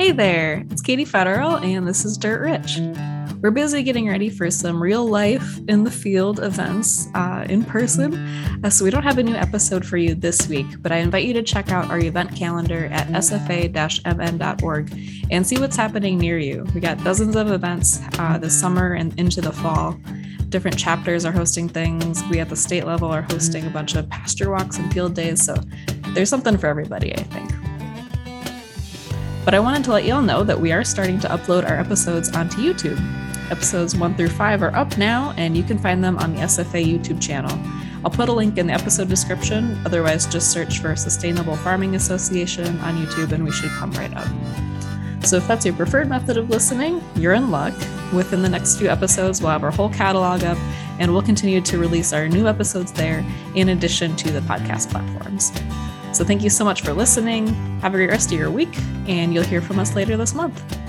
Hey there, it's Katie Federal, and this is Dirt Rich. We're busy getting ready for some real life in the field events uh, in person, uh, so we don't have a new episode for you this week, but I invite you to check out our event calendar at sfa mn.org and see what's happening near you. We got dozens of events uh, this summer and into the fall. Different chapters are hosting things. We at the state level are hosting a bunch of pasture walks and field days, so there's something for everybody, I think. But I wanted to let you all know that we are starting to upload our episodes onto YouTube. Episodes 1 through 5 are up now, and you can find them on the SFA YouTube channel. I'll put a link in the episode description, otherwise, just search for Sustainable Farming Association on YouTube and we should come right up. So, if that's your preferred method of listening, you're in luck. Within the next few episodes, we'll have our whole catalog up, and we'll continue to release our new episodes there in addition to the podcast platforms. So thank you so much for listening. Have a great rest of your week, and you'll hear from us later this month.